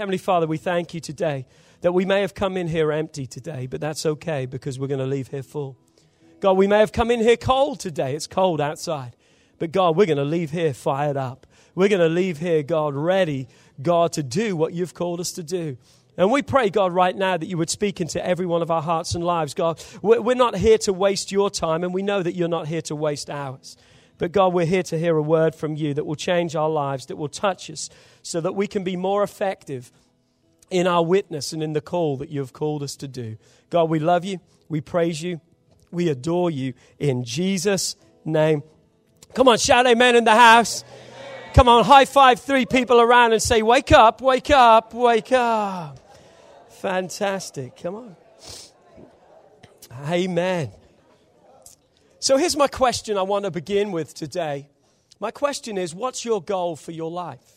Heavenly Father, we thank you today that we may have come in here empty today, but that's okay because we're going to leave here full. God, we may have come in here cold today. It's cold outside. But God, we're going to leave here fired up. We're going to leave here, God, ready, God, to do what you've called us to do. And we pray, God, right now that you would speak into every one of our hearts and lives. God, we're not here to waste your time, and we know that you're not here to waste ours. But God, we're here to hear a word from you that will change our lives, that will touch us, so that we can be more effective in our witness and in the call that you have called us to do. God, we love you. We praise you. We adore you in Jesus' name. Come on, shout amen in the house. Come on, high five three people around and say, Wake up, wake up, wake up. Fantastic. Come on. Amen. So here's my question I want to begin with today. My question is What's your goal for your life?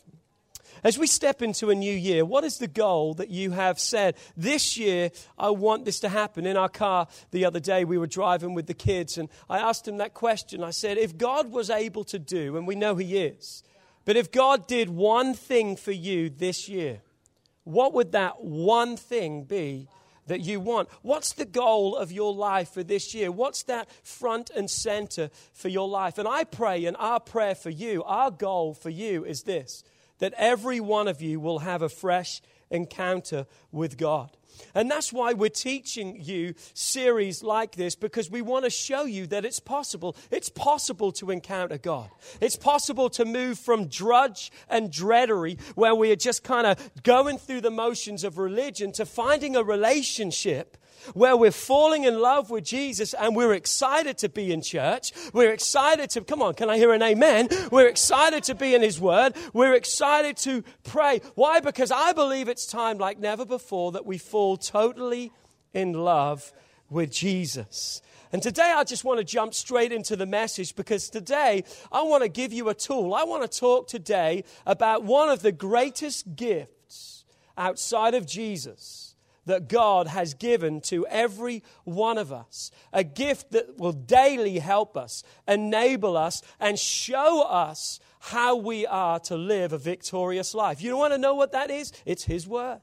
As we step into a new year, what is the goal that you have said? This year, I want this to happen. In our car the other day, we were driving with the kids, and I asked them that question. I said, If God was able to do, and we know He is, but if God did one thing for you this year, what would that one thing be that you want? What's the goal of your life for this year? What's that front and center for your life? And I pray, and our prayer for you, our goal for you is this that every one of you will have a fresh encounter with God. And that's why we're teaching you series like this because we want to show you that it's possible. It's possible to encounter God. It's possible to move from drudge and dreadery, where we are just kind of going through the motions of religion, to finding a relationship where we're falling in love with Jesus and we're excited to be in church. We're excited to, come on, can I hear an amen? We're excited to be in His Word. We're excited to pray. Why? Because I believe it's time like never before that we fall totally in love with Jesus. And today I just want to jump straight into the message because today I want to give you a tool. I want to talk today about one of the greatest gifts outside of Jesus that God has given to every one of us. A gift that will daily help us, enable us, and show us how we are to live a victorious life. You want to know what that is? It's His Word,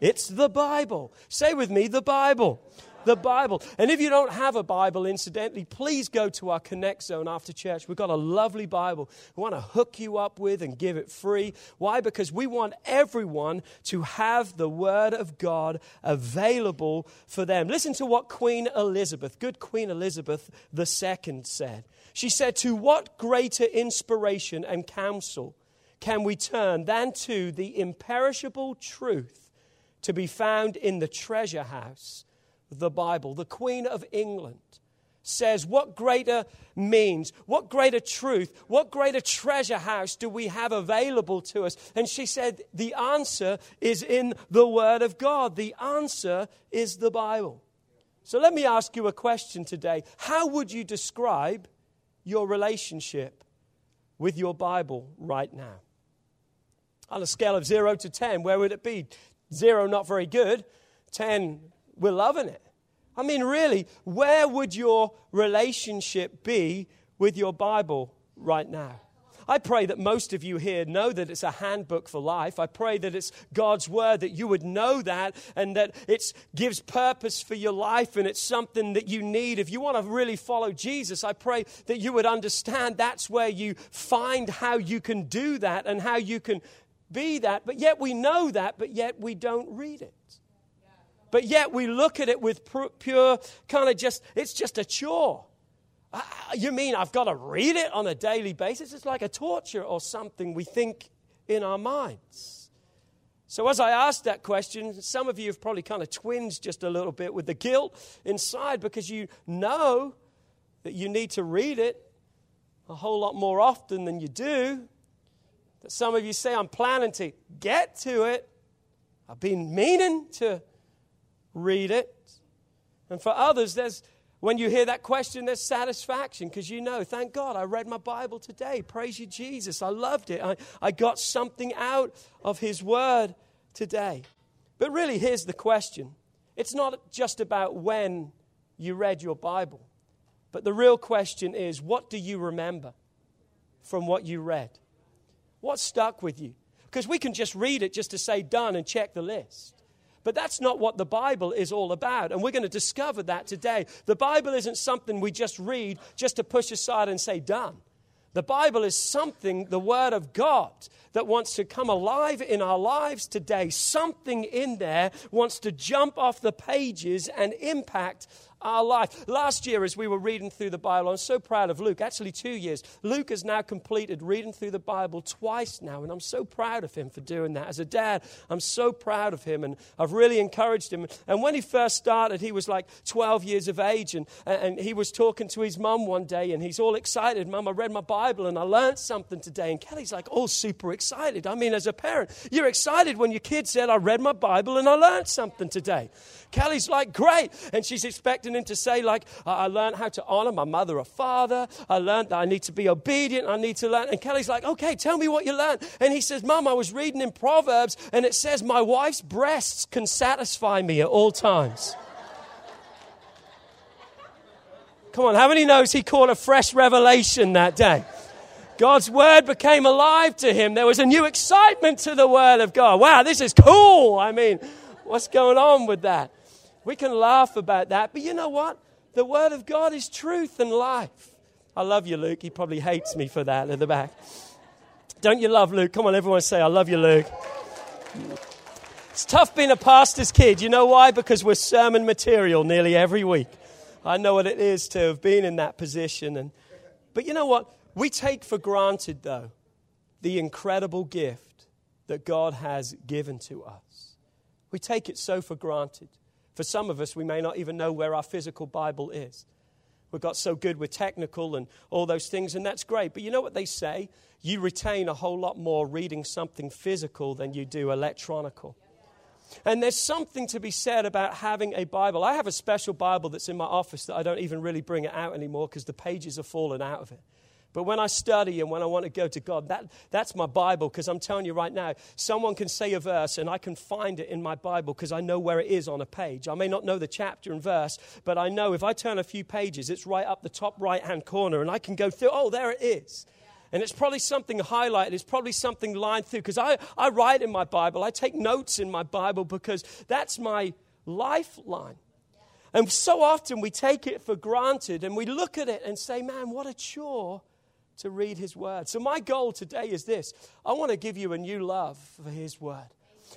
it's the Bible. Say with me, the Bible the Bible. And if you don't have a Bible, incidentally, please go to our Connect Zone after church. We've got a lovely Bible we want to hook you up with and give it free. Why? Because we want everyone to have the Word of God available for them. Listen to what Queen Elizabeth, good Queen Elizabeth II, said. She said, To what greater inspiration and counsel can we turn than to the imperishable truth to be found in the treasure house the Bible. The Queen of England says, What greater means, what greater truth, what greater treasure house do we have available to us? And she said, The answer is in the Word of God. The answer is the Bible. So let me ask you a question today. How would you describe your relationship with your Bible right now? On a scale of 0 to 10, where would it be? 0, not very good. 10, we're loving it. I mean, really, where would your relationship be with your Bible right now? I pray that most of you here know that it's a handbook for life. I pray that it's God's word, that you would know that and that it gives purpose for your life and it's something that you need. If you want to really follow Jesus, I pray that you would understand that's where you find how you can do that and how you can be that. But yet we know that, but yet we don't read it. But yet we look at it with pure kind of just, it's just a chore. You mean I've got to read it on a daily basis? It's like a torture or something we think in our minds. So, as I asked that question, some of you have probably kind of twinged just a little bit with the guilt inside because you know that you need to read it a whole lot more often than you do. That some of you say, I'm planning to get to it. I've been meaning to read it. And for others, there's when you hear that question, there's satisfaction because you know, thank God, I read my Bible today. Praise you, Jesus. I loved it. I, I got something out of His Word today. But really, here's the question it's not just about when you read your Bible, but the real question is what do you remember from what you read? What stuck with you? because we can just read it just to say done and check the list. But that's not what the Bible is all about. And we're going to discover that today. The Bible isn't something we just read just to push aside and say done. The Bible is something, the Word of God, that wants to come alive in our lives today. Something in there wants to jump off the pages and impact our life. Last year, as we were reading through the Bible, I'm so proud of Luke. Actually, two years. Luke has now completed reading through the Bible twice now, and I'm so proud of him for doing that. As a dad, I'm so proud of him, and I've really encouraged him. And when he first started, he was like 12 years of age, and, and he was talking to his mum one day, and he's all excited. Mum, I read my Bible, and I learned something today. And Kelly's like, all super excited. I mean, as a parent, you're excited when your kid said, I read my Bible and I learned something today. Kelly's like, great. And she's expecting him to say, like, I learned how to honor my mother or father. I learned that I need to be obedient. I need to learn. And Kelly's like, okay, tell me what you learned. And he says, Mom, I was reading in Proverbs and it says, my wife's breasts can satisfy me at all times. Come on, how many knows he caught a fresh revelation that day? God's word became alive to him. There was a new excitement to the word of God. Wow, this is cool. I mean, what's going on with that? We can laugh about that, but you know what? The Word of God is truth and life. I love you, Luke. He probably hates me for that at the back. Don't you love Luke? Come on, everyone say, I love you, Luke. It's tough being a pastor's kid. You know why? Because we're sermon material nearly every week. I know what it is to have been in that position. And, but you know what? We take for granted, though, the incredible gift that God has given to us. We take it so for granted. For some of us, we may not even know where our physical Bible is. We've got so good with technical and all those things, and that's great. But you know what they say? You retain a whole lot more reading something physical than you do electronical. And there's something to be said about having a Bible. I have a special Bible that's in my office that I don't even really bring it out anymore because the pages have fallen out of it. But when I study and when I want to go to God, that, that's my Bible because I'm telling you right now, someone can say a verse and I can find it in my Bible because I know where it is on a page. I may not know the chapter and verse, but I know if I turn a few pages, it's right up the top right hand corner and I can go through, oh, there it is. And it's probably something highlighted, it's probably something lined through because I, I write in my Bible, I take notes in my Bible because that's my lifeline. And so often we take it for granted and we look at it and say, man, what a chore to read His Word. So, my goal today is this I want to give you a new love for His Word.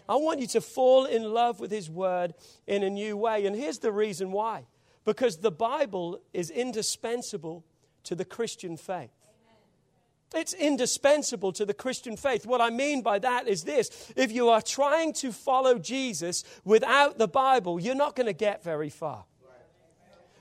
I want you to fall in love with His Word in a new way. And here's the reason why because the Bible is indispensable to the Christian faith. It's indispensable to the Christian faith. What I mean by that is this if you are trying to follow Jesus without the Bible, you're not going to get very far.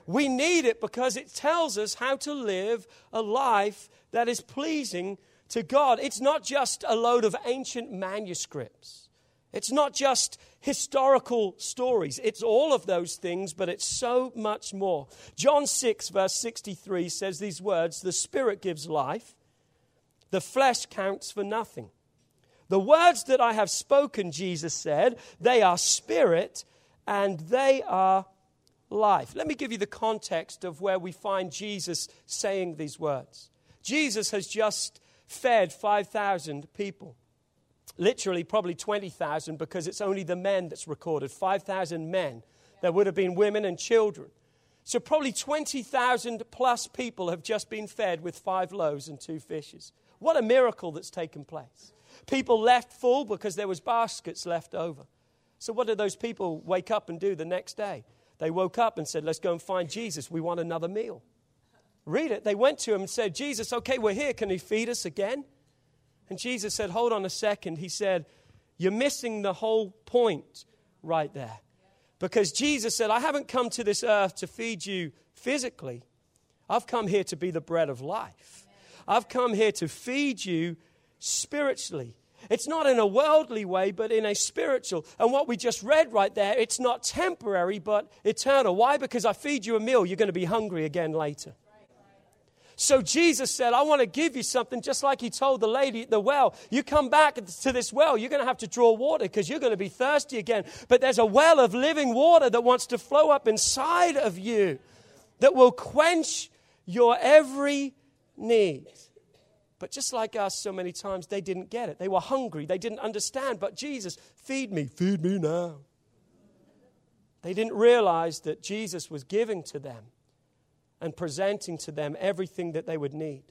We need it because it tells us how to live a life that is pleasing to God. It's not just a load of ancient manuscripts. It's not just historical stories. It's all of those things, but it's so much more. John 6, verse 63 says these words The Spirit gives life, the flesh counts for nothing. The words that I have spoken, Jesus said, they are spirit and they are life. Let me give you the context of where we find Jesus saying these words. Jesus has just fed 5,000 people. Literally, probably 20,000 because it's only the men that's recorded 5,000 men. There would have been women and children. So, probably 20,000 plus people have just been fed with five loaves and two fishes. What a miracle that's taken place. People left full because there was baskets left over. So, what did those people wake up and do the next day? They woke up and said, Let's go and find Jesus. We want another meal. Read it. They went to him and said, Jesus, okay, we're here. Can you feed us again? And Jesus said, Hold on a second. He said, You're missing the whole point right there. Because Jesus said, I haven't come to this earth to feed you physically, I've come here to be the bread of life. I've come here to feed you spiritually. It's not in a worldly way, but in a spiritual. And what we just read right there, it's not temporary, but eternal. Why? Because I feed you a meal, you're going to be hungry again later. So Jesus said, I want to give you something, just like he told the lady at the well. You come back to this well, you're going to have to draw water because you're going to be thirsty again. But there's a well of living water that wants to flow up inside of you that will quench your every need. But just like us, so many times they didn't get it. They were hungry, they didn't understand. But Jesus, feed me, feed me now. They didn't realize that Jesus was giving to them and presenting to them everything that they would need.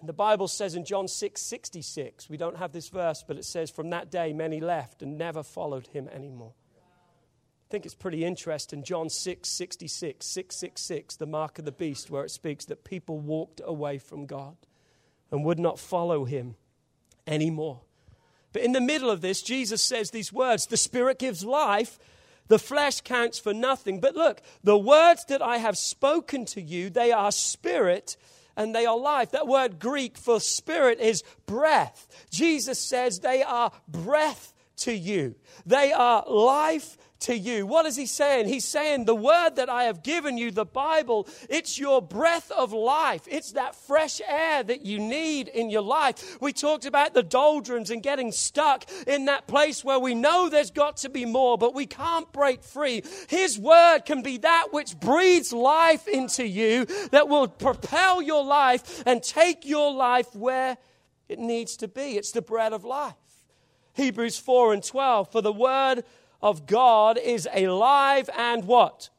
And the Bible says in John 6 66, we don't have this verse, but it says, From that day many left and never followed him anymore. I think it's pretty interesting. John 6 66, 666, the mark of the beast, where it speaks that people walked away from God and would not follow him anymore. But in the middle of this, Jesus says these words The Spirit gives life, the flesh counts for nothing. But look, the words that I have spoken to you, they are spirit and they are life. That word Greek for spirit is breath. Jesus says they are breath to you, they are life to you. What is he saying? He's saying, The word that I have given you, the Bible, it's your breath of life. It's that fresh air that you need in your life. We talked about the doldrums and getting stuck in that place where we know there's got to be more, but we can't break free. His word can be that which breathes life into you, that will propel your life and take your life where it needs to be. It's the bread of life. Hebrews 4 and 12. For the word of God is alive and what?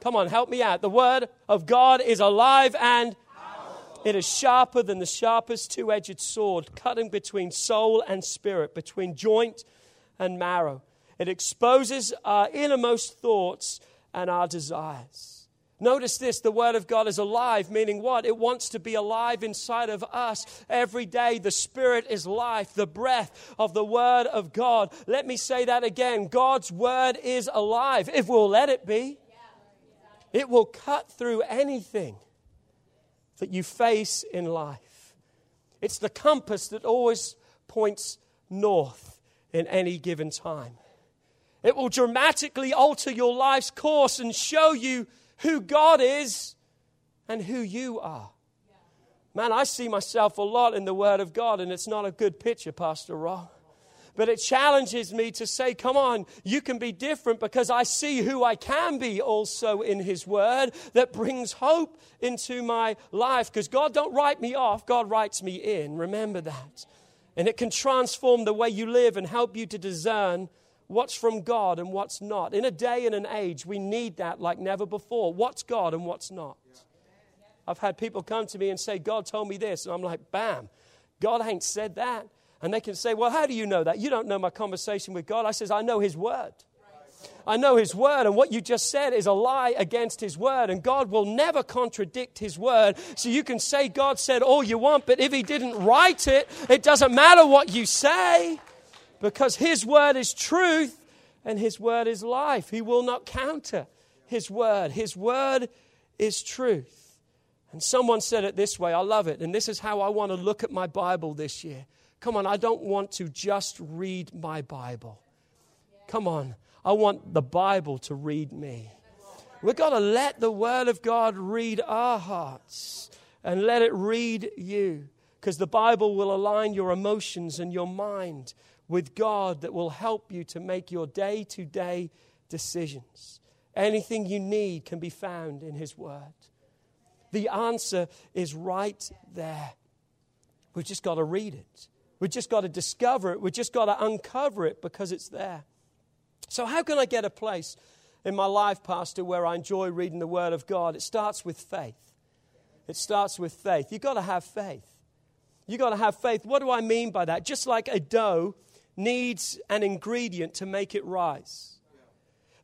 Come on, help me out. The word of God is alive and it is sharper than the sharpest two edged sword, cutting between soul and spirit, between joint and marrow. It exposes our innermost thoughts and our desires. Notice this the Word of God is alive, meaning what? It wants to be alive inside of us every day. The Spirit is life, the breath of the Word of God. Let me say that again God's Word is alive, if we'll let it be. It will cut through anything that you face in life. It's the compass that always points north in any given time. It will dramatically alter your life's course and show you who God is and who you are. Man, I see myself a lot in the Word of God, and it's not a good picture, Pastor Rob. But it challenges me to say, come on, you can be different because I see who I can be also in His Word that brings hope into my life. Because God don't write me off, God writes me in. Remember that. And it can transform the way you live and help you to discern what's from God and what's not. In a day and an age, we need that like never before. What's God and what's not? I've had people come to me and say, God told me this. And I'm like, bam, God ain't said that. And they can say, well, how do you know that? You don't know my conversation with God. I says, I know his word. I know his word, and what you just said is a lie against his word, and God will never contradict his word. So you can say God said all you want, but if he didn't write it, it doesn't matter what you say because His word is truth and His word is life. He will not counter His word. His word is truth. And someone said it this way I love it. And this is how I want to look at my Bible this year. Come on, I don't want to just read my Bible. Come on, I want the Bible to read me. We've got to let the Word of God read our hearts and let it read you because the Bible will align your emotions and your mind with God that will help you to make your day to day decisions. Anything you need can be found in His Word. The answer is right there. We've just got to read it. We've just got to discover it. We've just got to uncover it because it's there. So, how can I get a place in my life, Pastor, where I enjoy reading the Word of God? It starts with faith. It starts with faith. You've got to have faith. You've got to have faith. What do I mean by that? Just like a dough needs an ingredient to make it rise.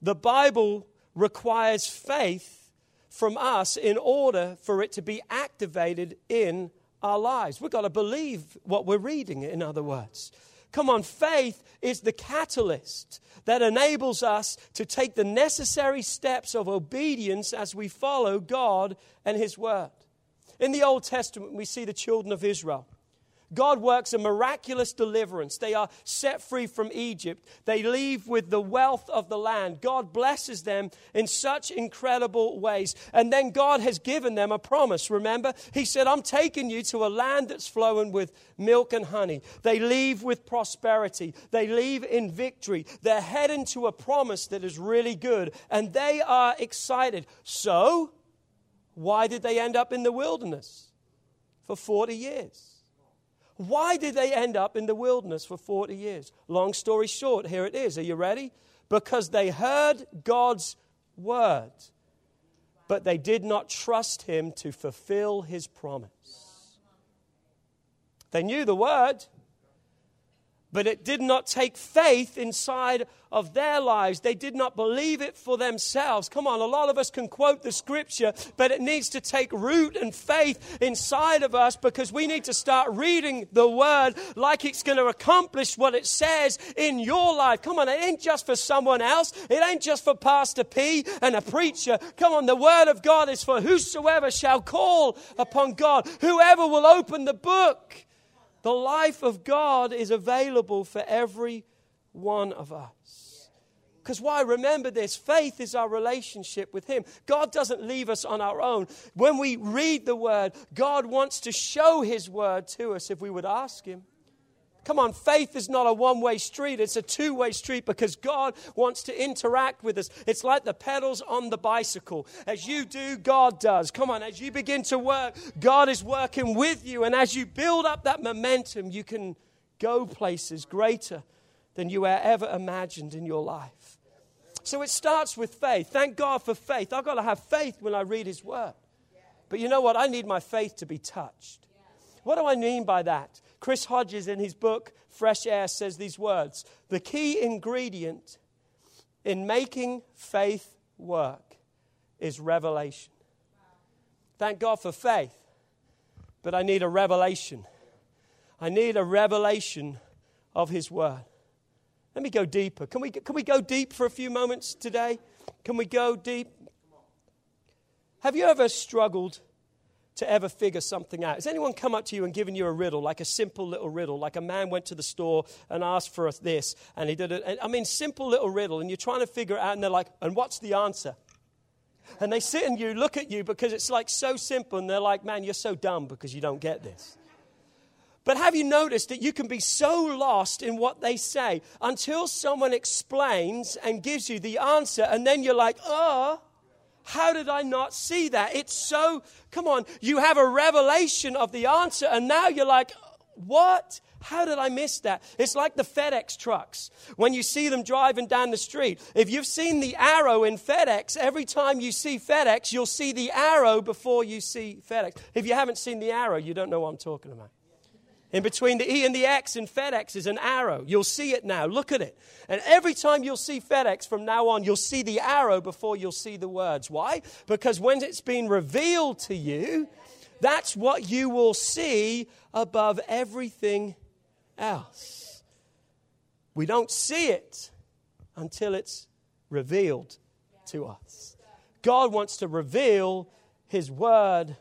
The Bible requires faith from us in order for it to be activated in our lives. We've got to believe what we're reading, in other words. Come on, faith is the catalyst that enables us to take the necessary steps of obedience as we follow God and His Word. In the Old Testament, we see the children of Israel. God works a miraculous deliverance. They are set free from Egypt. They leave with the wealth of the land. God blesses them in such incredible ways. And then God has given them a promise. Remember, He said, I'm taking you to a land that's flowing with milk and honey. They leave with prosperity, they leave in victory. They're heading to a promise that is really good, and they are excited. So, why did they end up in the wilderness for 40 years? Why did they end up in the wilderness for 40 years? Long story short, here it is. Are you ready? Because they heard God's word, but they did not trust him to fulfill his promise. They knew the word, but it did not take faith inside of their lives. They did not believe it for themselves. Come on, a lot of us can quote the scripture, but it needs to take root and faith inside of us because we need to start reading the word like it's going to accomplish what it says in your life. Come on, it ain't just for someone else, it ain't just for Pastor P and a preacher. Come on, the word of God is for whosoever shall call upon God, whoever will open the book. The life of God is available for every one of us. Because why? Remember this faith is our relationship with Him. God doesn't leave us on our own. When we read the Word, God wants to show His Word to us if we would ask Him. Come on, faith is not a one way street, it's a two way street because God wants to interact with us. It's like the pedals on the bicycle. As you do, God does. Come on, as you begin to work, God is working with you. And as you build up that momentum, you can go places greater than you ever imagined in your life. So it starts with faith. Thank God for faith. I've got to have faith when I read His Word. But you know what? I need my faith to be touched. What do I mean by that? Chris Hodges, in his book Fresh Air, says these words The key ingredient in making faith work is revelation. Thank God for faith, but I need a revelation. I need a revelation of His Word. Let me go deeper. Can we, can we go deep for a few moments today? Can we go deep? Have you ever struggled to ever figure something out. Has anyone come up to you and given you a riddle, like a simple little riddle, like a man went to the store and asked for this, and he did it? I mean, simple little riddle, and you're trying to figure it out, and they're like, and what's the answer? And they sit and you look at you because it's like so simple, and they're like, man, you're so dumb because you don't get this. But have you noticed that you can be so lost in what they say until someone explains and gives you the answer, and then you're like, oh, how did I not see that? It's so, come on, you have a revelation of the answer, and now you're like, what? How did I miss that? It's like the FedEx trucks. When you see them driving down the street, if you've seen the arrow in FedEx, every time you see FedEx, you'll see the arrow before you see FedEx. If you haven't seen the arrow, you don't know what I'm talking about. In between the E and the X in FedEx is an arrow. You'll see it now. Look at it. And every time you'll see FedEx from now on, you'll see the arrow before you'll see the words. Why? Because when it's been revealed to you, that's what you will see above everything else. We don't see it until it's revealed to us. God wants to reveal His Word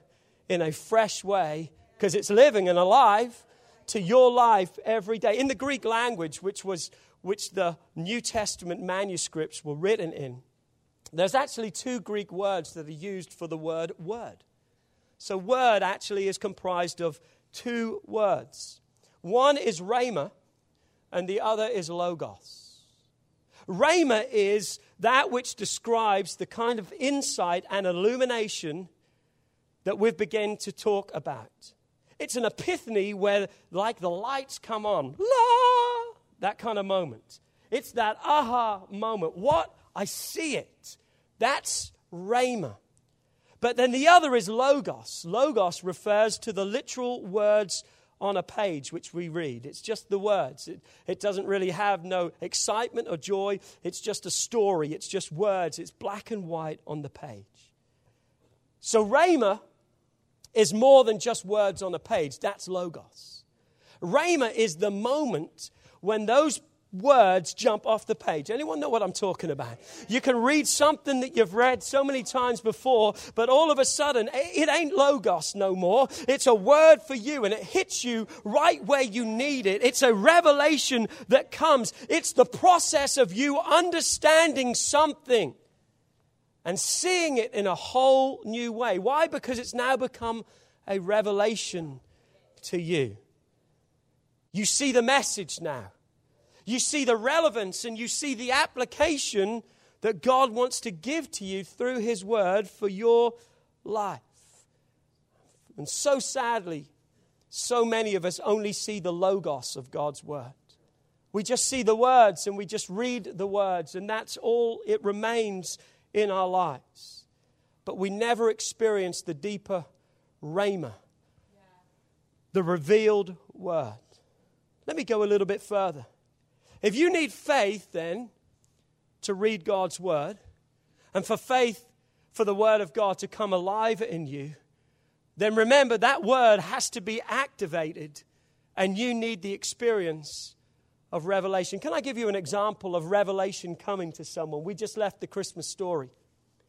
in a fresh way because it's living and alive to your life every day. In the Greek language, which was which the New Testament manuscripts were written in, there's actually two Greek words that are used for the word word. So, word actually is comprised of two words. One is rhema, and the other is logos. Rhema is that which describes the kind of insight and illumination that we've begun to talk about. It's an epiphany where, like, the lights come on. La! That kind of moment. It's that aha moment. What? I see it. That's Rhema. But then the other is Logos. Logos refers to the literal words on a page which we read. It's just the words. It, it doesn't really have no excitement or joy. It's just a story. It's just words. It's black and white on the page. So, Rhema is more than just words on a page. That's Logos. Rhema is the moment when those words jump off the page. Anyone know what I'm talking about? You can read something that you've read so many times before, but all of a sudden, it ain't Logos no more. It's a word for you and it hits you right where you need it. It's a revelation that comes. It's the process of you understanding something and seeing it in a whole new way. Why? Because it's now become a revelation to you. You see the message now. You see the relevance and you see the application that God wants to give to you through His Word for your life. And so sadly, so many of us only see the logos of God's word. We just see the words and we just read the words, and that's all it remains in our lives. But we never experience the deeper rhema, the revealed word. Let me go a little bit further. If you need faith, then, to read God's word, and for faith for the word of God to come alive in you, then remember that word has to be activated, and you need the experience of revelation. Can I give you an example of revelation coming to someone? We just left the Christmas story.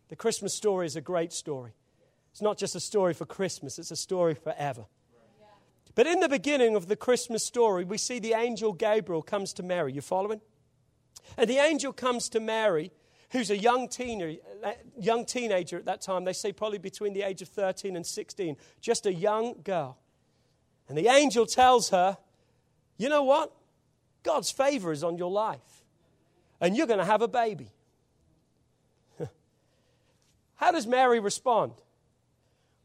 The Christmas story is a great story. It's not just a story for Christmas, it's a story forever. But in the beginning of the Christmas story, we see the angel Gabriel comes to Mary. You following? And the angel comes to Mary, who's a young, teener, young teenager at that time. They say probably between the age of 13 and 16, just a young girl. And the angel tells her, You know what? God's favor is on your life, and you're going to have a baby. How does Mary respond?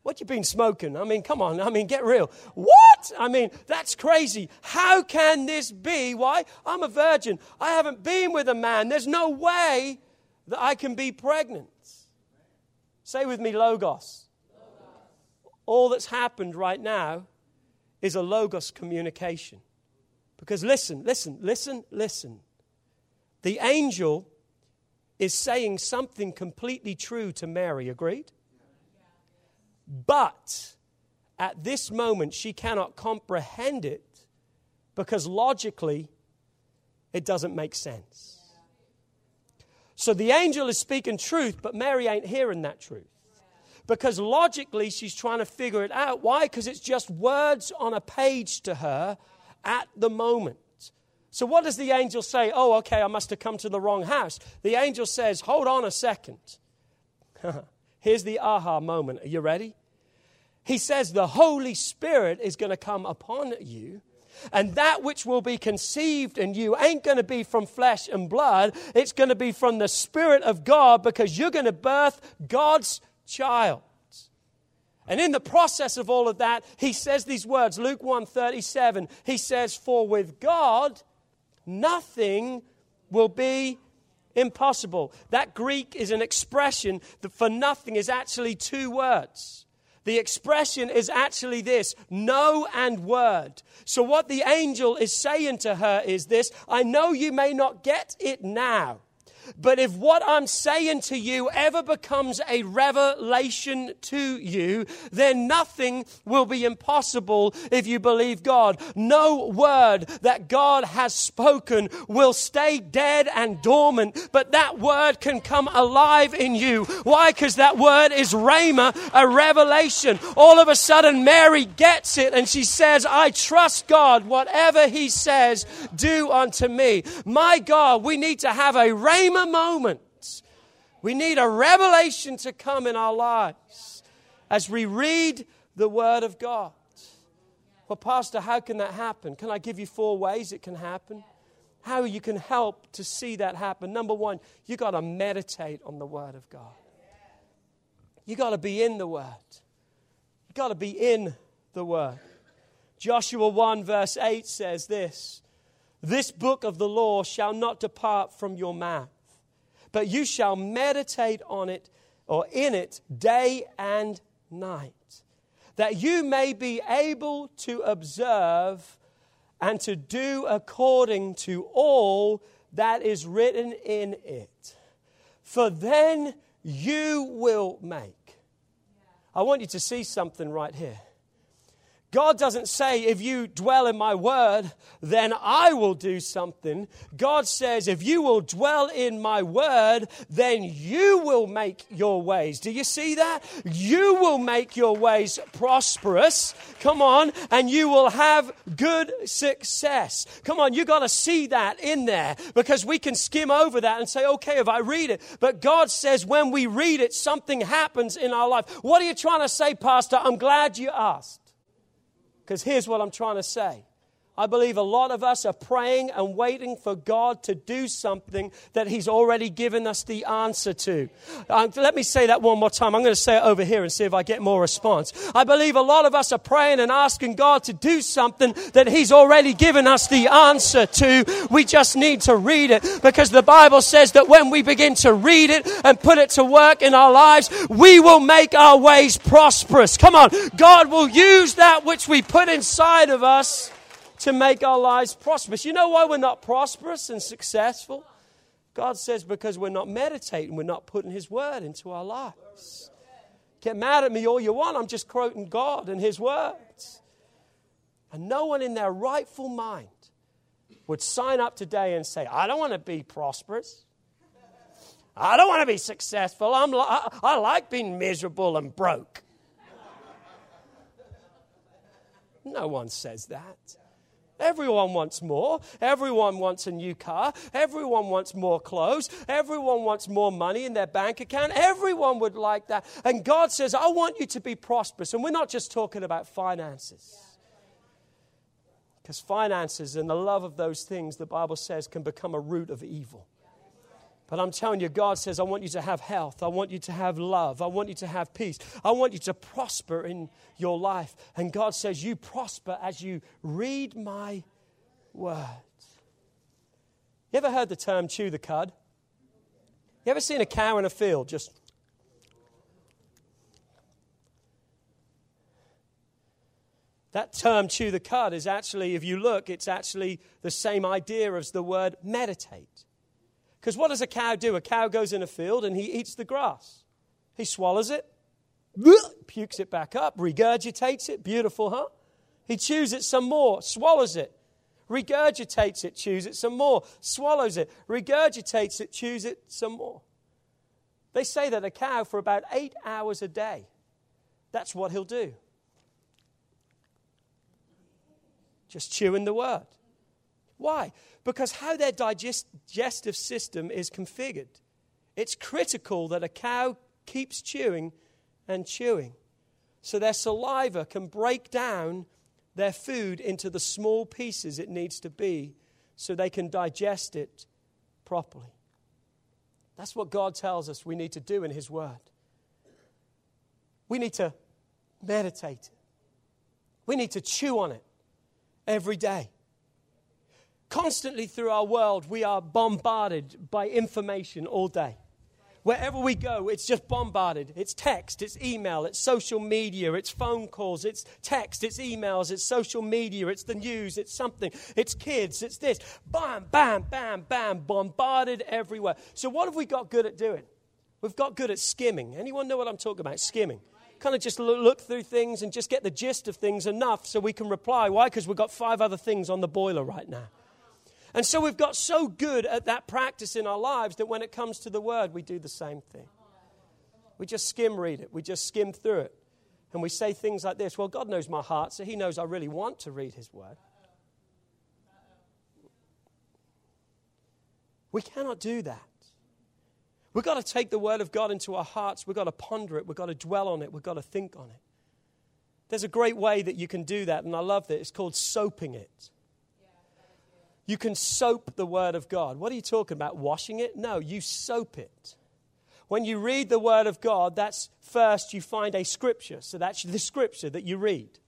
What you been smoking? I mean, come on. I mean, get real. What? I mean, that's crazy. How can this be? Why? I'm a virgin. I haven't been with a man. There's no way that I can be pregnant. Say with me, Logos. logos. All that's happened right now is a Logos communication. Because listen, listen, listen, listen. The angel is saying something completely true to Mary, agreed? But at this moment, she cannot comprehend it because logically, it doesn't make sense. So the angel is speaking truth, but Mary ain't hearing that truth. Because logically, she's trying to figure it out. Why? Because it's just words on a page to her at the moment. So, what does the angel say? Oh, okay, I must have come to the wrong house. The angel says, Hold on a second. Here's the aha moment. Are you ready? He says, The Holy Spirit is going to come upon you. And that which will be conceived in you ain't going to be from flesh and blood. It's going to be from the Spirit of God because you're going to birth God's child. And in the process of all of that, he says these words, Luke 1:37. He says, "For with God nothing will be impossible." That Greek is an expression that for nothing is actually two words. The expression is actually this no and word. So, what the angel is saying to her is this I know you may not get it now. But if what I'm saying to you ever becomes a revelation to you, then nothing will be impossible if you believe God. No word that God has spoken will stay dead and dormant, but that word can come alive in you. Why? Because that word is Rhema, a revelation. All of a sudden, Mary gets it and she says, I trust God. Whatever He says, do unto me. My God, we need to have a Rhema moment. We need a revelation to come in our lives as we read the Word of God. Well, Pastor, how can that happen? Can I give you four ways it can happen? How you can help to see that happen. Number one, you got to meditate on the Word of God. You got to be in the Word. You got to be in the Word. Joshua 1, verse 8 says this This book of the law shall not depart from your mouth but you shall meditate on it or in it day and night, that you may be able to observe and to do according to all that is written in it. For then you will make. I want you to see something right here. God doesn't say, if you dwell in my word, then I will do something. God says, if you will dwell in my word, then you will make your ways. Do you see that? You will make your ways prosperous. Come on. And you will have good success. Come on. You got to see that in there because we can skim over that and say, okay, if I read it. But God says, when we read it, something happens in our life. What are you trying to say, Pastor? I'm glad you asked. Because here's what I'm trying to say I believe a lot of us are praying and waiting for God to do something that He's already given us the answer to. Um, let me say that one more time. I'm going to say it over here and see if I get more response. I believe a lot of us are praying and asking God to do something that He's already given us the answer to. We just need to read it because the Bible says that when we begin to read it and put it to work in our lives, we will make our ways prosperous. Come on. God will use that which we put inside of us to make our lives prosperous. You know why we're not prosperous and successful? God says because we're not meditating, we're not putting His word into our lives. Get mad at me all you want, I'm just quoting God and His words. And no one in their rightful mind would sign up today and say, I don't want to be prosperous. I don't want to be successful. I'm, I, I like being miserable and broke. No one says that. Everyone wants more. Everyone wants a new car. Everyone wants more clothes. Everyone wants more money in their bank account. Everyone would like that. And God says, I want you to be prosperous. And we're not just talking about finances. Because finances and the love of those things, the Bible says, can become a root of evil. But I'm telling you, God says, I want you to have health. I want you to have love. I want you to have peace. I want you to prosper in your life. And God says, You prosper as you read my words. You ever heard the term chew the cud? You ever seen a cow in a field just. That term chew the cud is actually, if you look, it's actually the same idea as the word meditate. Because what does a cow do? A cow goes in a field and he eats the grass. He swallows it, pukes it back up, regurgitates it. Beautiful, huh? He chews it some more, swallows it, regurgitates it, chews it some more, swallows it, regurgitates it, chews it some more. They say that a cow, for about eight hours a day, that's what he'll do. Just chewing the word. Why? Because how their digestive system is configured. It's critical that a cow keeps chewing and chewing so their saliva can break down their food into the small pieces it needs to be so they can digest it properly. That's what God tells us we need to do in His Word. We need to meditate, we need to chew on it every day. Constantly through our world, we are bombarded by information all day. Wherever we go, it's just bombarded. It's text, it's email, it's social media, it's phone calls, it's text, it's emails, it's social media, it's the news, it's something, it's kids, it's this. Bam, bam, bam, bam, bombarded everywhere. So, what have we got good at doing? We've got good at skimming. Anyone know what I'm talking about? Skimming. Kind of just look through things and just get the gist of things enough so we can reply. Why? Because we've got five other things on the boiler right now. And so we've got so good at that practice in our lives that when it comes to the word, we do the same thing. We just skim read it, we just skim through it. And we say things like this Well, God knows my heart, so He knows I really want to read His word. We cannot do that. We've got to take the word of God into our hearts. We've got to ponder it. We've got to dwell on it. We've got to think on it. There's a great way that you can do that, and I love that. It's called soaping it. You can soap the Word of God. What are you talking about? Washing it? No, you soap it. When you read the Word of God, that's first you find a scripture. So that's the scripture that you read.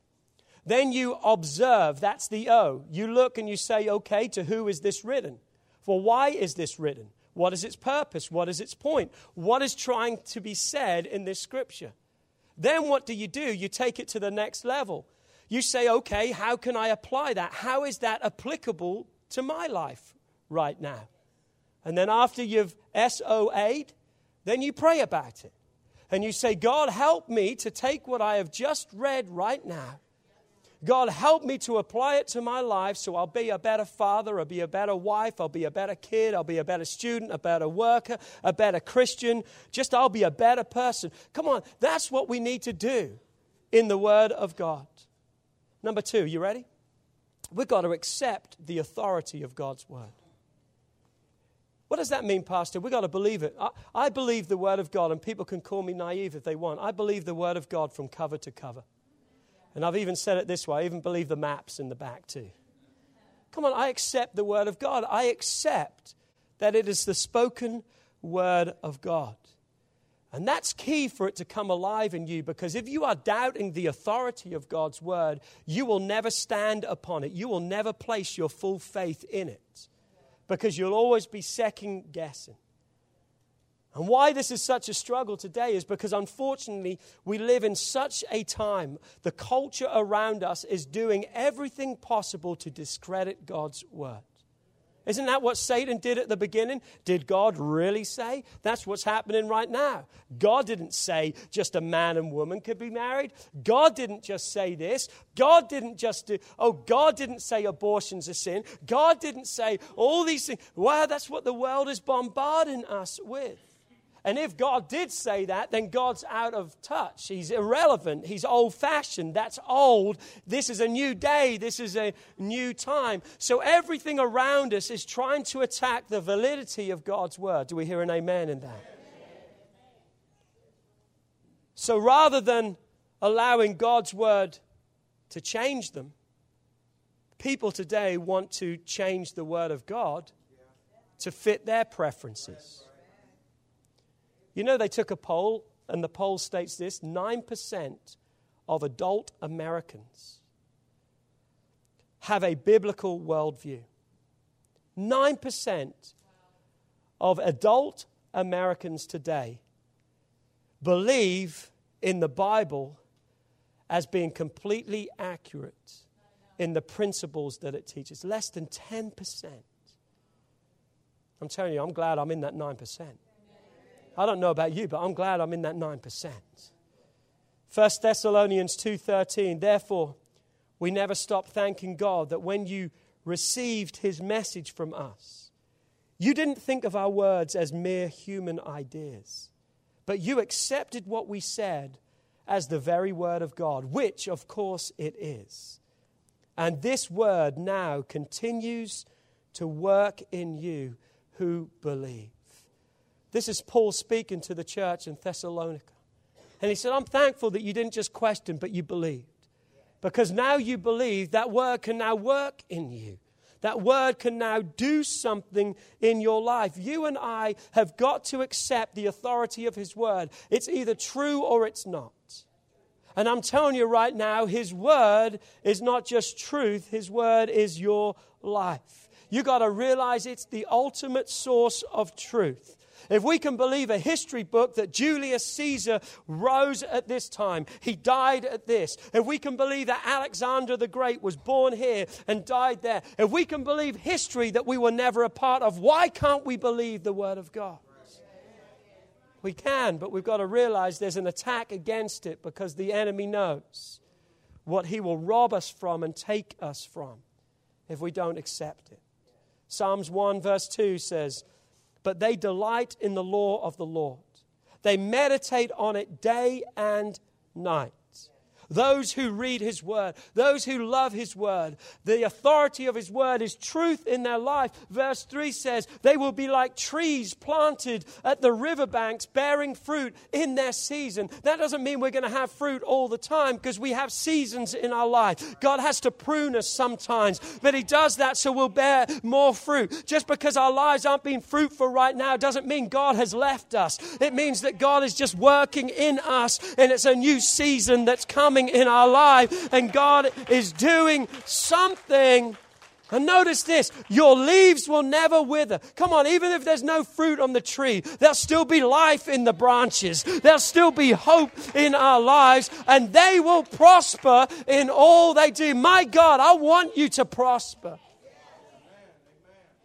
Then you observe. That's the O. You look and you say, okay, to who is this written? For why is this written? What is its purpose? What is its point? What is trying to be said in this scripture? Then what do you do? You take it to the next level. You say, okay, how can I apply that? How is that applicable to my life right now. And then after you've SOA'd, then you pray about it. And you say, God, help me to take what I have just read right now. God, help me to apply it to my life so I'll be a better father, I'll be a better wife, I'll be a better kid, I'll be a better student, a better worker, a better Christian. Just I'll be a better person. Come on, that's what we need to do in the Word of God. Number two, you ready? We've got to accept the authority of God's word. What does that mean, Pastor? We've got to believe it. I, I, believe the Word of God, and people can call me naive if they want. I believe the Word of God from cover to cover. And I've even said it this way I even believe the maps in the back, too. Come on, I accept the word of God. I accept that it is the spoken word of God. And that's key for it to come alive in you because if you are doubting the authority of God's word, you will never stand upon it. You will never place your full faith in it because you'll always be second guessing. And why this is such a struggle today is because unfortunately we live in such a time, the culture around us is doing everything possible to discredit God's word. Isn't that what Satan did at the beginning? Did God really say? That's what's happening right now. God didn't say just a man and woman could be married. God didn't just say this. God didn't just do, oh, God didn't say abortion's a sin. God didn't say all these things. Wow, that's what the world is bombarding us with. And if God did say that, then God's out of touch. He's irrelevant. He's old fashioned. That's old. This is a new day. This is a new time. So everything around us is trying to attack the validity of God's word. Do we hear an amen in that? So rather than allowing God's word to change them, people today want to change the word of God to fit their preferences. You know, they took a poll, and the poll states this 9% of adult Americans have a biblical worldview. 9% of adult Americans today believe in the Bible as being completely accurate in the principles that it teaches. Less than 10%. I'm telling you, I'm glad I'm in that 9%. I don't know about you, but I'm glad I'm in that 9%. 1 Thessalonians 2:13 Therefore we never stop thanking God that when you received his message from us you didn't think of our words as mere human ideas but you accepted what we said as the very word of God which of course it is and this word now continues to work in you who believe this is Paul speaking to the church in Thessalonica. And he said, I'm thankful that you didn't just question, but you believed. Because now you believe, that word can now work in you. That word can now do something in your life. You and I have got to accept the authority of His word. It's either true or it's not. And I'm telling you right now, His word is not just truth, His word is your life. You got to realize it's the ultimate source of truth. If we can believe a history book that Julius Caesar rose at this time, he died at this. If we can believe that Alexander the Great was born here and died there. If we can believe history that we were never a part of, why can't we believe the Word of God? We can, but we've got to realize there's an attack against it because the enemy knows what he will rob us from and take us from if we don't accept it. Psalms 1, verse 2 says, but they delight in the law of the Lord. They meditate on it day and night those who read His Word, those who love His Word. The authority of His Word is truth in their life. Verse 3 says, They will be like trees planted at the riverbanks, bearing fruit in their season. That doesn't mean we're going to have fruit all the time because we have seasons in our life. God has to prune us sometimes, but He does that so we'll bear more fruit. Just because our lives aren't being fruitful right now doesn't mean God has left us. It means that God is just working in us and it's a new season that's coming in our life, and God is doing something. And notice this your leaves will never wither. Come on, even if there's no fruit on the tree, there'll still be life in the branches. There'll still be hope in our lives, and they will prosper in all they do. My God, I want you to prosper.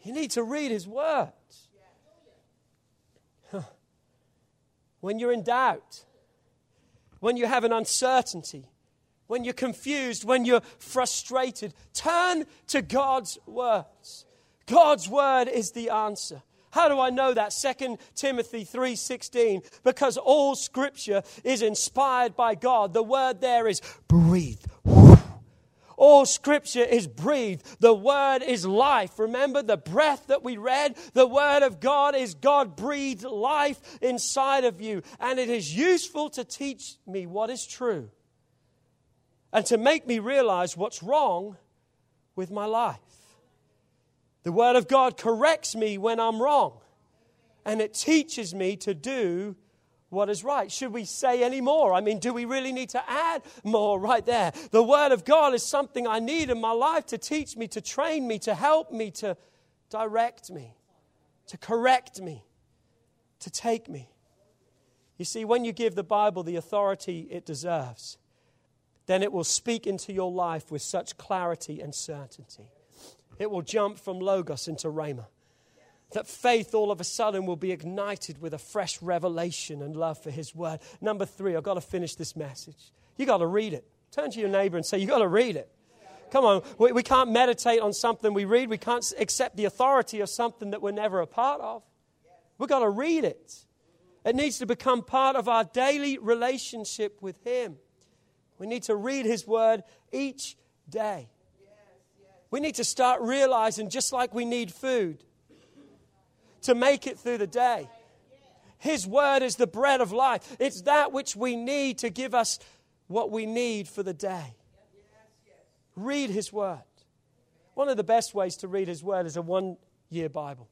You need to read His words. When you're in doubt, when you have an uncertainty, when you're confused, when you're frustrated, turn to God's words. God's word is the answer. How do I know that? 2 Timothy 3:16 because all scripture is inspired by God. The word there is breathe. All scripture is breathed. The word is life. Remember the breath that we read? The word of God is God breathed life inside of you. And it is useful to teach me what is true and to make me realize what's wrong with my life. The Word of God corrects me when I'm wrong, and it teaches me to do what is right. Should we say any more? I mean, do we really need to add more right there? The Word of God is something I need in my life to teach me, to train me, to help me, to direct me, to correct me, to take me. You see, when you give the Bible the authority it deserves, then it will speak into your life with such clarity and certainty. It will jump from Logos into Rhema. That faith all of a sudden will be ignited with a fresh revelation and love for His Word. Number three, I've got to finish this message. You've got to read it. Turn to your neighbor and say, You've got to read it. Come on, we, we can't meditate on something we read. We can't accept the authority of something that we're never a part of. We've got to read it. It needs to become part of our daily relationship with Him. We need to read His Word each day. We need to start realizing, just like we need food to make it through the day, His Word is the bread of life. It's that which we need to give us what we need for the day. Read His Word. One of the best ways to read His Word is a one year Bible.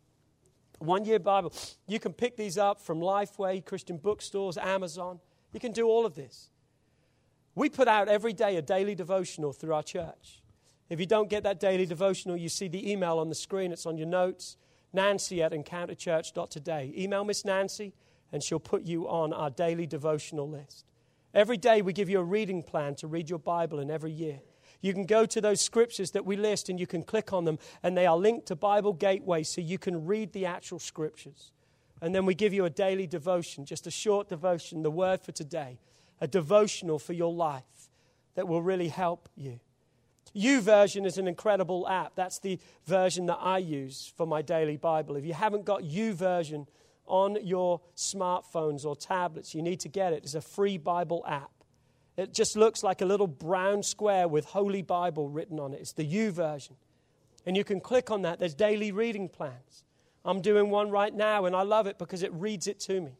One year Bible. You can pick these up from Lifeway, Christian bookstores, Amazon. You can do all of this. We put out every day a daily devotional through our church. If you don't get that daily devotional, you see the email on the screen, it's on your notes. Nancy at encounterchurch.today. Email Miss Nancy, and she'll put you on our daily devotional list. Every day, we give you a reading plan to read your Bible in every year. You can go to those scriptures that we list and you can click on them, and they are linked to Bible Gateway so you can read the actual scriptures. And then we give you a daily devotion, just a short devotion, the word for today, a devotional for your life that will really help you. YouVersion is an incredible app. That's the version that I use for my daily Bible. If you haven't got YouVersion on your smartphones or tablets, you need to get it. It's a free Bible app. It just looks like a little brown square with Holy Bible written on it. It's the YouVersion. And you can click on that. There's daily reading plans. I'm doing one right now, and I love it because it reads it to me.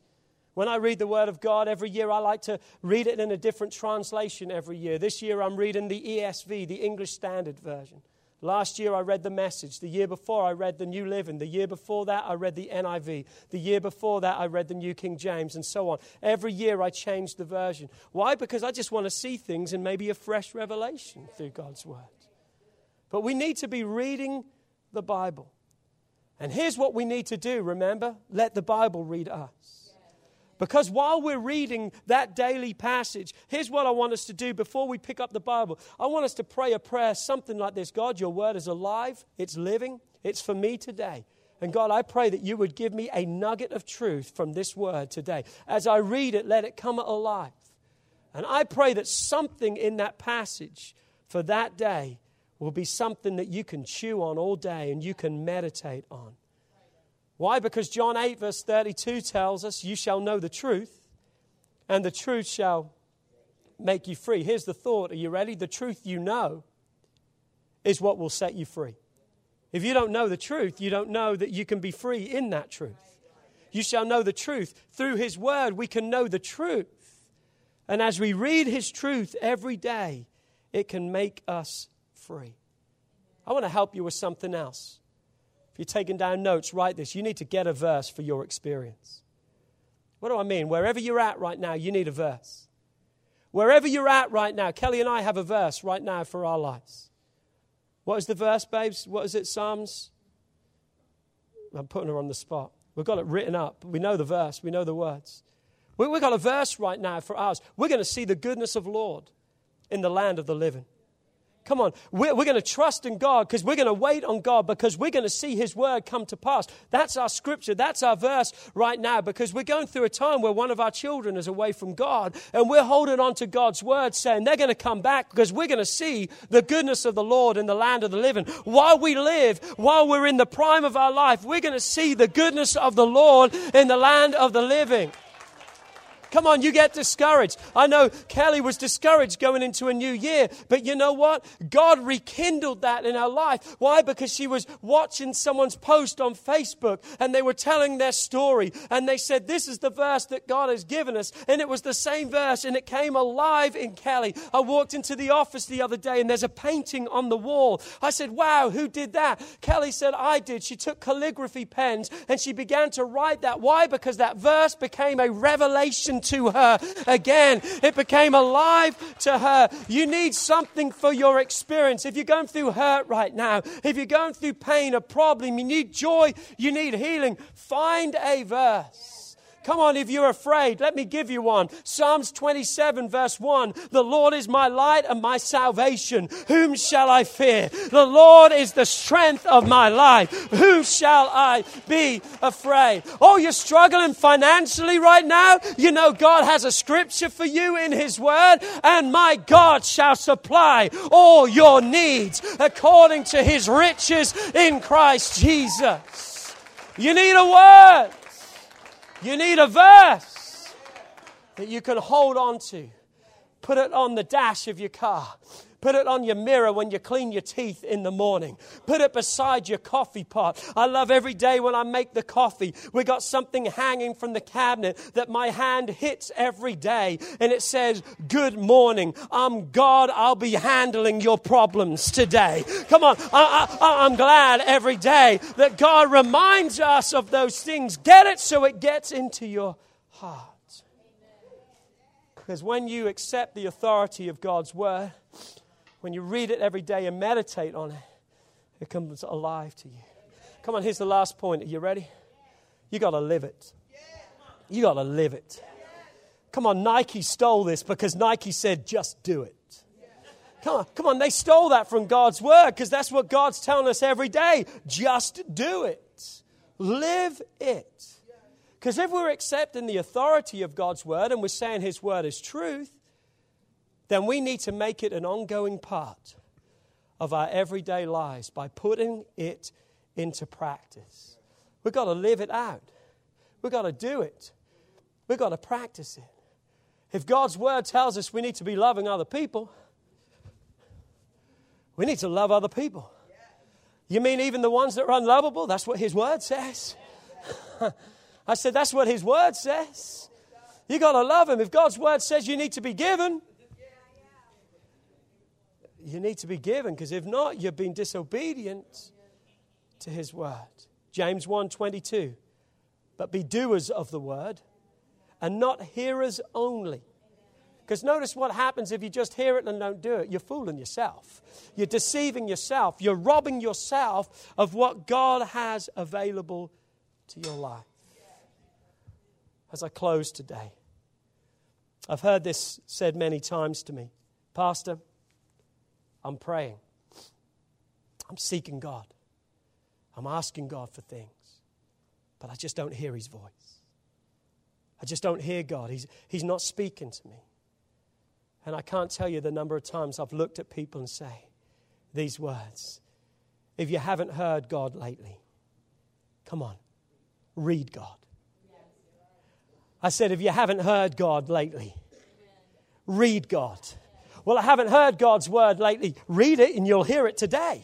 When I read the Word of God every year, I like to read it in a different translation every year. This year, I'm reading the ESV, the English Standard Version. Last year, I read the Message. The year before, I read the New Living. The year before that, I read the NIV. The year before that, I read the New King James, and so on. Every year, I change the version. Why? Because I just want to see things and maybe a fresh revelation through God's Word. But we need to be reading the Bible. And here's what we need to do remember? Let the Bible read us. Because while we're reading that daily passage, here's what I want us to do before we pick up the Bible. I want us to pray a prayer something like this God, your word is alive, it's living, it's for me today. And God, I pray that you would give me a nugget of truth from this word today. As I read it, let it come alive. And I pray that something in that passage for that day will be something that you can chew on all day and you can meditate on. Why? Because John 8, verse 32 tells us, You shall know the truth, and the truth shall make you free. Here's the thought. Are you ready? The truth you know is what will set you free. If you don't know the truth, you don't know that you can be free in that truth. You shall know the truth. Through His Word, we can know the truth. And as we read His truth every day, it can make us free. I want to help you with something else. If you're taking down notes, write this. You need to get a verse for your experience. What do I mean? Wherever you're at right now, you need a verse. Wherever you're at right now, Kelly and I have a verse right now for our lives. What is the verse, babes? What is it? Psalms? I'm putting her on the spot. We've got it written up. We know the verse, we know the words. We've got a verse right now for ours. We're going to see the goodness of Lord in the land of the living. Come on, we're, we're going to trust in God because we're going to wait on God because we're going to see His word come to pass. That's our scripture. That's our verse right now because we're going through a time where one of our children is away from God and we're holding on to God's word saying they're going to come back because we're going to see the goodness of the Lord in the land of the living. While we live, while we're in the prime of our life, we're going to see the goodness of the Lord in the land of the living. Come on, you get discouraged. I know Kelly was discouraged going into a new year, but you know what? God rekindled that in her life. Why? Because she was watching someone's post on Facebook and they were telling their story and they said, This is the verse that God has given us. And it was the same verse and it came alive in Kelly. I walked into the office the other day and there's a painting on the wall. I said, Wow, who did that? Kelly said, I did. She took calligraphy pens and she began to write that. Why? Because that verse became a revelation to her again. It became alive to her. You need something for your experience. If you're going through hurt right now, if you're going through pain, a problem, you need joy, you need healing, find a verse Come on, if you're afraid, let me give you one. Psalms 27, verse 1 The Lord is my light and my salvation. Whom shall I fear? The Lord is the strength of my life. Whom shall I be afraid? Oh, you're struggling financially right now? You know, God has a scripture for you in His Word, and my God shall supply all your needs according to His riches in Christ Jesus. You need a word. You need a verse that you can hold on to. Put it on the dash of your car. Put it on your mirror when you clean your teeth in the morning. Put it beside your coffee pot. I love every day when I make the coffee. We got something hanging from the cabinet that my hand hits every day. And it says, Good morning. I'm God. I'll be handling your problems today. Come on. I, I, I'm glad every day that God reminds us of those things. Get it so it gets into your heart. Because when you accept the authority of God's word, when you read it every day and meditate on it, it comes alive to you. Come on, here's the last point. Are you ready? You got to live it. You got to live it. Come on, Nike stole this because Nike said, just do it. Come on, come on, they stole that from God's word because that's what God's telling us every day. Just do it. Live it. Because if we're accepting the authority of God's word and we're saying his word is truth, then we need to make it an ongoing part of our everyday lives by putting it into practice. We've got to live it out, we've got to do it, we've got to practice it. If God's word tells us we need to be loving other people, we need to love other people. You mean even the ones that are unlovable? That's what His word says. I said, That's what His word says. You got to love Him. If God's word says you need to be given, you need to be given because if not, you've been disobedient to his word. James 1:22. But be doers of the word and not hearers only. Because notice what happens if you just hear it and don't do it. You're fooling yourself. You're deceiving yourself. You're robbing yourself of what God has available to your life. As I close today, I've heard this said many times to me Pastor, I'm praying. I'm seeking God. I'm asking God for things. But I just don't hear His voice. I just don't hear God. He's, he's not speaking to me. And I can't tell you the number of times I've looked at people and say these words. If you haven't heard God lately, come on, read God. I said, if you haven't heard God lately, read God. Well, I haven't heard God's word lately. Read it and you'll hear it today.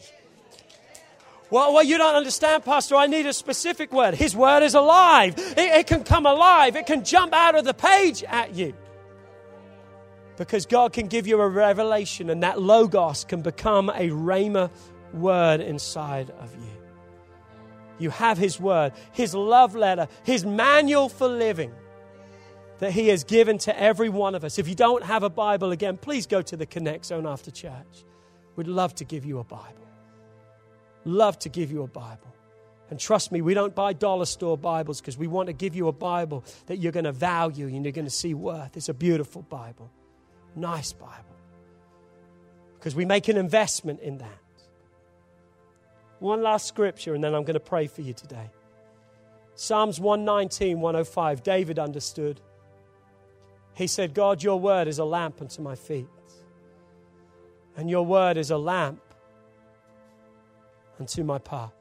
Well, well, you don't understand, Pastor. I need a specific word. His word is alive. It, it, can come alive. It can jump out of the page at you. Because God can give you a revelation, and that logos can become a rhema word inside of you. You have His word, His love letter, His manual for living that He has given to every one of us. If you don't have a Bible, again, please go to the Connect Zone after church. We'd love to give you a Bible. Love to give you a Bible. And trust me, we don't buy dollar store Bibles because we want to give you a Bible that you're going to value and you're going to see worth. It's a beautiful Bible, nice Bible. Because we make an investment in that. One last scripture, and then I'm going to pray for you today. Psalms 119, 105. David understood. He said, God, your word is a lamp unto my feet, and your word is a lamp unto my path.